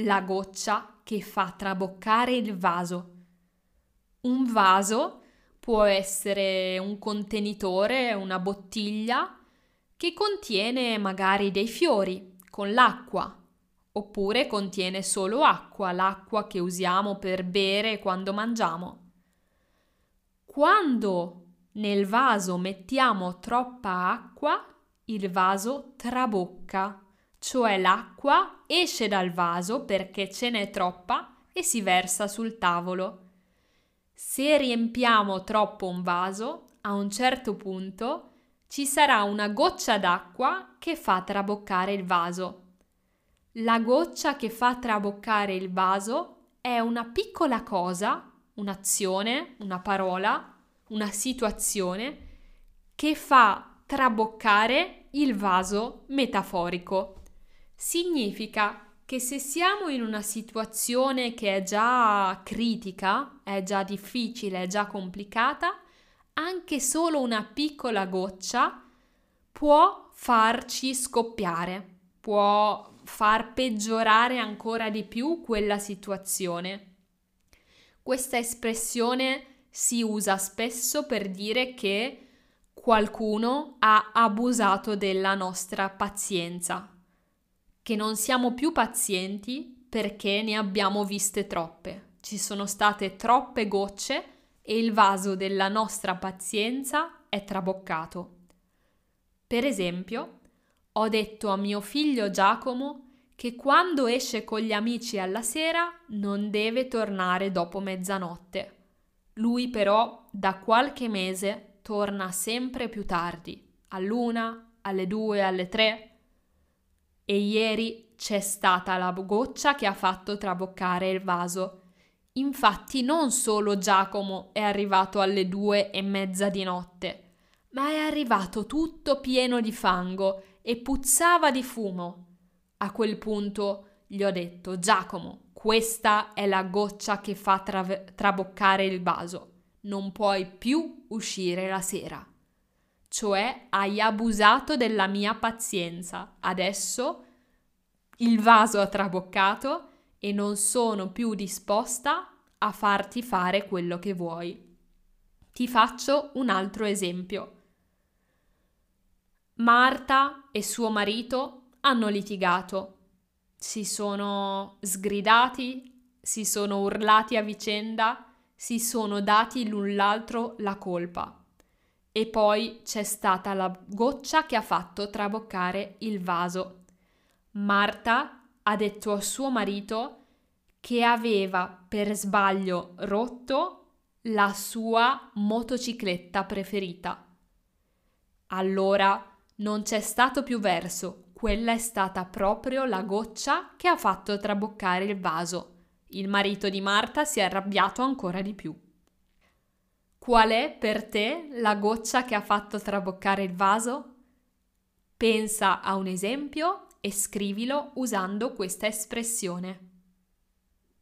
la goccia che fa traboccare il vaso. Un vaso può essere un contenitore, una bottiglia che contiene magari dei fiori con l'acqua, oppure contiene solo acqua, l'acqua che usiamo per bere quando mangiamo. Quando nel vaso mettiamo troppa acqua, il vaso trabocca, cioè l'acqua esce dal vaso perché ce n'è troppa e si versa sul tavolo. Se riempiamo troppo un vaso, a un certo punto ci sarà una goccia d'acqua che fa traboccare il vaso. La goccia che fa traboccare il vaso è una piccola cosa, un'azione, una parola, una situazione che fa traboccare il vaso metaforico. Significa che se siamo in una situazione che è già critica, è già difficile, è già complicata, anche solo una piccola goccia può farci scoppiare, può far peggiorare ancora di più quella situazione. Questa espressione si usa spesso per dire che qualcuno ha abusato della nostra pazienza, che non siamo più pazienti perché ne abbiamo viste troppe. Ci sono state troppe gocce e il vaso della nostra pazienza è traboccato. Per esempio, ho detto a mio figlio Giacomo che quando esce con gli amici alla sera non deve tornare dopo mezzanotte lui però da qualche mese torna sempre più tardi, all'una, alle due, alle tre. E ieri c'è stata la goccia che ha fatto traboccare il vaso. Infatti non solo Giacomo è arrivato alle due e mezza di notte, ma è arrivato tutto pieno di fango e puzzava di fumo. A quel punto gli ho detto Giacomo, questa è la goccia che fa tra- traboccare il vaso. Non puoi più uscire la sera. Cioè hai abusato della mia pazienza. Adesso il vaso ha traboccato e non sono più disposta a farti fare quello che vuoi. Ti faccio un altro esempio. Marta e suo marito hanno litigato si sono sgridati, si sono urlati a vicenda, si sono dati l'un l'altro la colpa. E poi c'è stata la goccia che ha fatto traboccare il vaso. Marta ha detto a suo marito che aveva per sbaglio rotto la sua motocicletta preferita. Allora non c'è stato più verso, quella è stata proprio la goccia che ha fatto traboccare il vaso. Il marito di Marta si è arrabbiato ancora di più. Qual è per te la goccia che ha fatto traboccare il vaso? Pensa a un esempio e scrivilo usando questa espressione.